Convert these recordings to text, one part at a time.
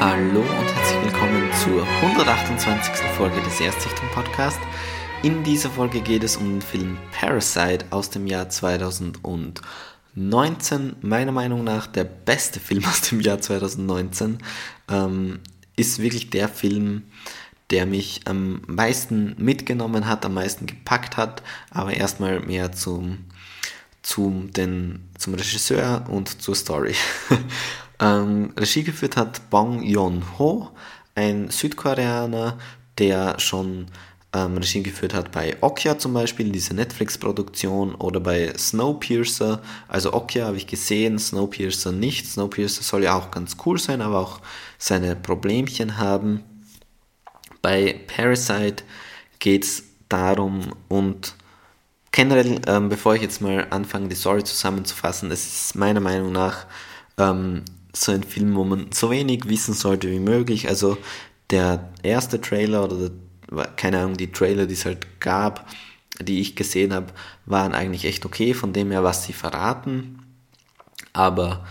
Hallo und herzlich willkommen zur 128. Folge des Erstsichtung Podcast. In dieser Folge geht es um den Film Parasite aus dem Jahr 2019. Meiner Meinung nach der beste Film aus dem Jahr 2019. Ähm, ist wirklich der Film, der mich am meisten mitgenommen hat, am meisten gepackt hat, aber erstmal mehr zum, zum, den, zum Regisseur und zur Story. ähm, Regie geführt hat Bong Joon-ho, ein Südkoreaner, der schon ähm, Regie geführt hat bei Okja zum Beispiel, diese Netflix-Produktion, oder bei Snowpiercer. Also Okja habe ich gesehen, Snowpiercer nicht. Snowpiercer soll ja auch ganz cool sein, aber auch seine Problemchen haben. Bei Parasite geht es darum und generell, ähm, bevor ich jetzt mal anfange, die Story zusammenzufassen, es ist meiner Meinung nach ähm, so ein Film, wo man so wenig wissen sollte wie möglich. Also der erste Trailer oder der, keine Ahnung, die Trailer, die es halt gab, die ich gesehen habe, waren eigentlich echt okay, von dem her, was sie verraten. Aber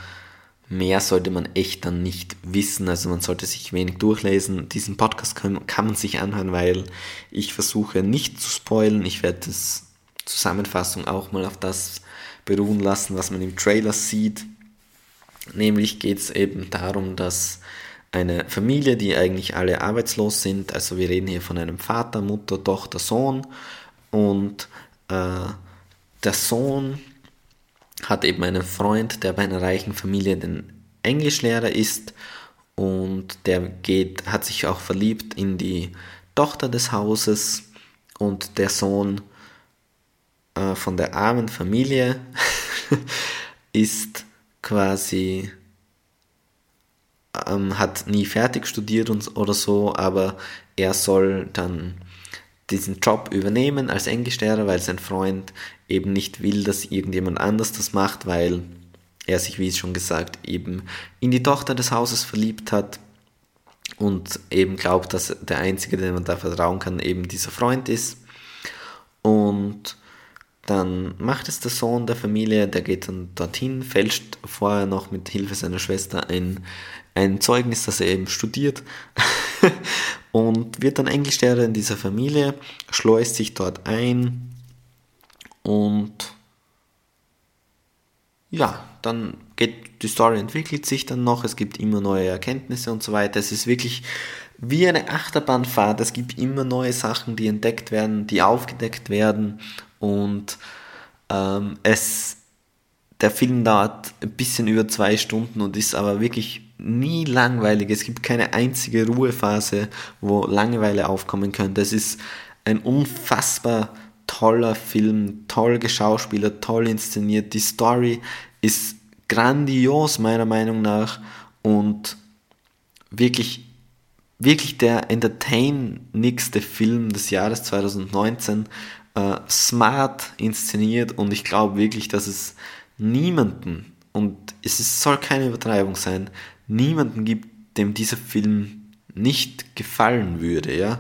mehr sollte man echt dann nicht wissen. Also man sollte sich wenig durchlesen. Diesen Podcast kann, kann man sich anhören, weil ich versuche nicht zu spoilen. Ich werde das Zusammenfassung auch mal auf das beruhen lassen, was man im Trailer sieht. Nämlich geht es eben darum, dass eine Familie, die eigentlich alle arbeitslos sind, also wir reden hier von einem Vater, Mutter, Tochter, Sohn und äh, der Sohn hat eben einen Freund, der bei einer reichen Familie den Englischlehrer ist und der geht, hat sich auch verliebt in die Tochter des Hauses und der Sohn äh, von der armen Familie ist quasi ähm, hat nie fertig studiert und, oder so, aber er soll dann diesen Job übernehmen als Englischlehrer, weil sein Freund eben nicht will, dass irgendjemand anders das macht, weil er sich, wie schon gesagt, eben in die Tochter des Hauses verliebt hat und eben glaubt, dass der Einzige, dem man da vertrauen kann, eben dieser Freund ist. Und dann macht es der Sohn der Familie, der geht dann dorthin, fälscht vorher noch mit Hilfe seiner Schwester ein, ein Zeugnis, dass er eben studiert und wird dann Englischlehrer in dieser Familie, schleust sich dort ein und ja, dann geht die Story entwickelt sich dann noch, es gibt immer neue Erkenntnisse und so weiter. Es ist wirklich wie eine Achterbahnfahrt, es gibt immer neue Sachen, die entdeckt werden, die aufgedeckt werden und ähm, es der Film dauert ein bisschen über zwei Stunden und ist aber wirklich nie langweilig. Es gibt keine einzige Ruhephase, wo Langeweile aufkommen könnte. Es ist ein unfassbar toller Film, toll geschauspielert, toll inszeniert. Die Story ist grandios meiner Meinung nach und wirklich wirklich der entertainigste Film des Jahres 2019. Äh, smart inszeniert und ich glaube wirklich, dass es niemanden, und es ist, soll keine Übertreibung sein, niemanden gibt, dem dieser Film nicht gefallen würde. Ja?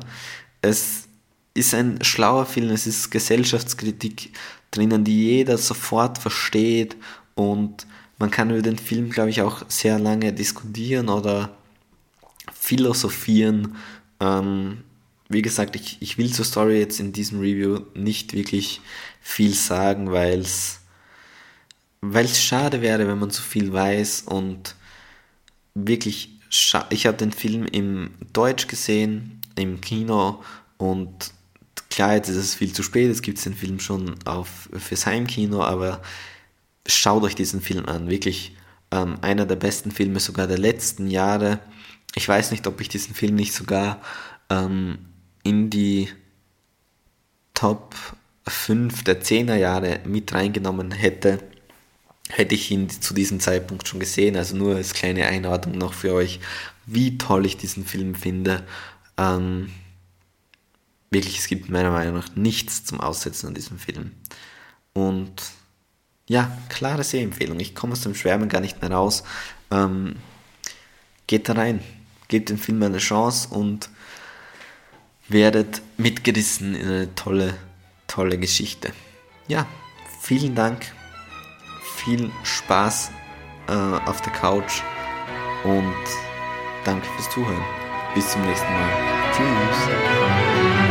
Es ist ein schlauer Film, es ist Gesellschaftskritik drinnen, die jeder sofort versteht und man kann über den Film, glaube ich, auch sehr lange diskutieren oder philosophieren. Ähm, wie gesagt, ich, ich will zur Story jetzt in diesem Review nicht wirklich viel sagen, weil es es schade wäre, wenn man so viel weiß und wirklich, ich habe den Film im Deutsch gesehen, im Kino und klar, jetzt ist es viel zu spät, es gibt den Film schon auf, fürs Heimkino, aber schaut euch diesen Film an, wirklich ähm, einer der besten Filme sogar der letzten Jahre. Ich weiß nicht, ob ich diesen Film nicht sogar ähm, in die Top 5 der 10er Jahre mit reingenommen hätte hätte ich ihn zu diesem Zeitpunkt schon gesehen. Also nur als kleine Einordnung noch für euch, wie toll ich diesen Film finde. Ähm, wirklich, es gibt meiner Meinung nach nichts zum Aussetzen an diesem Film. Und ja, klare Sehempfehlung. Ich komme aus dem Schwärmen gar nicht mehr raus. Ähm, geht da rein, gebt dem Film eine Chance und werdet mitgerissen in eine tolle, tolle Geschichte. Ja, vielen Dank viel Spaß äh, auf der Couch und danke fürs Zuhören. Bis zum nächsten Mal. Tschüss.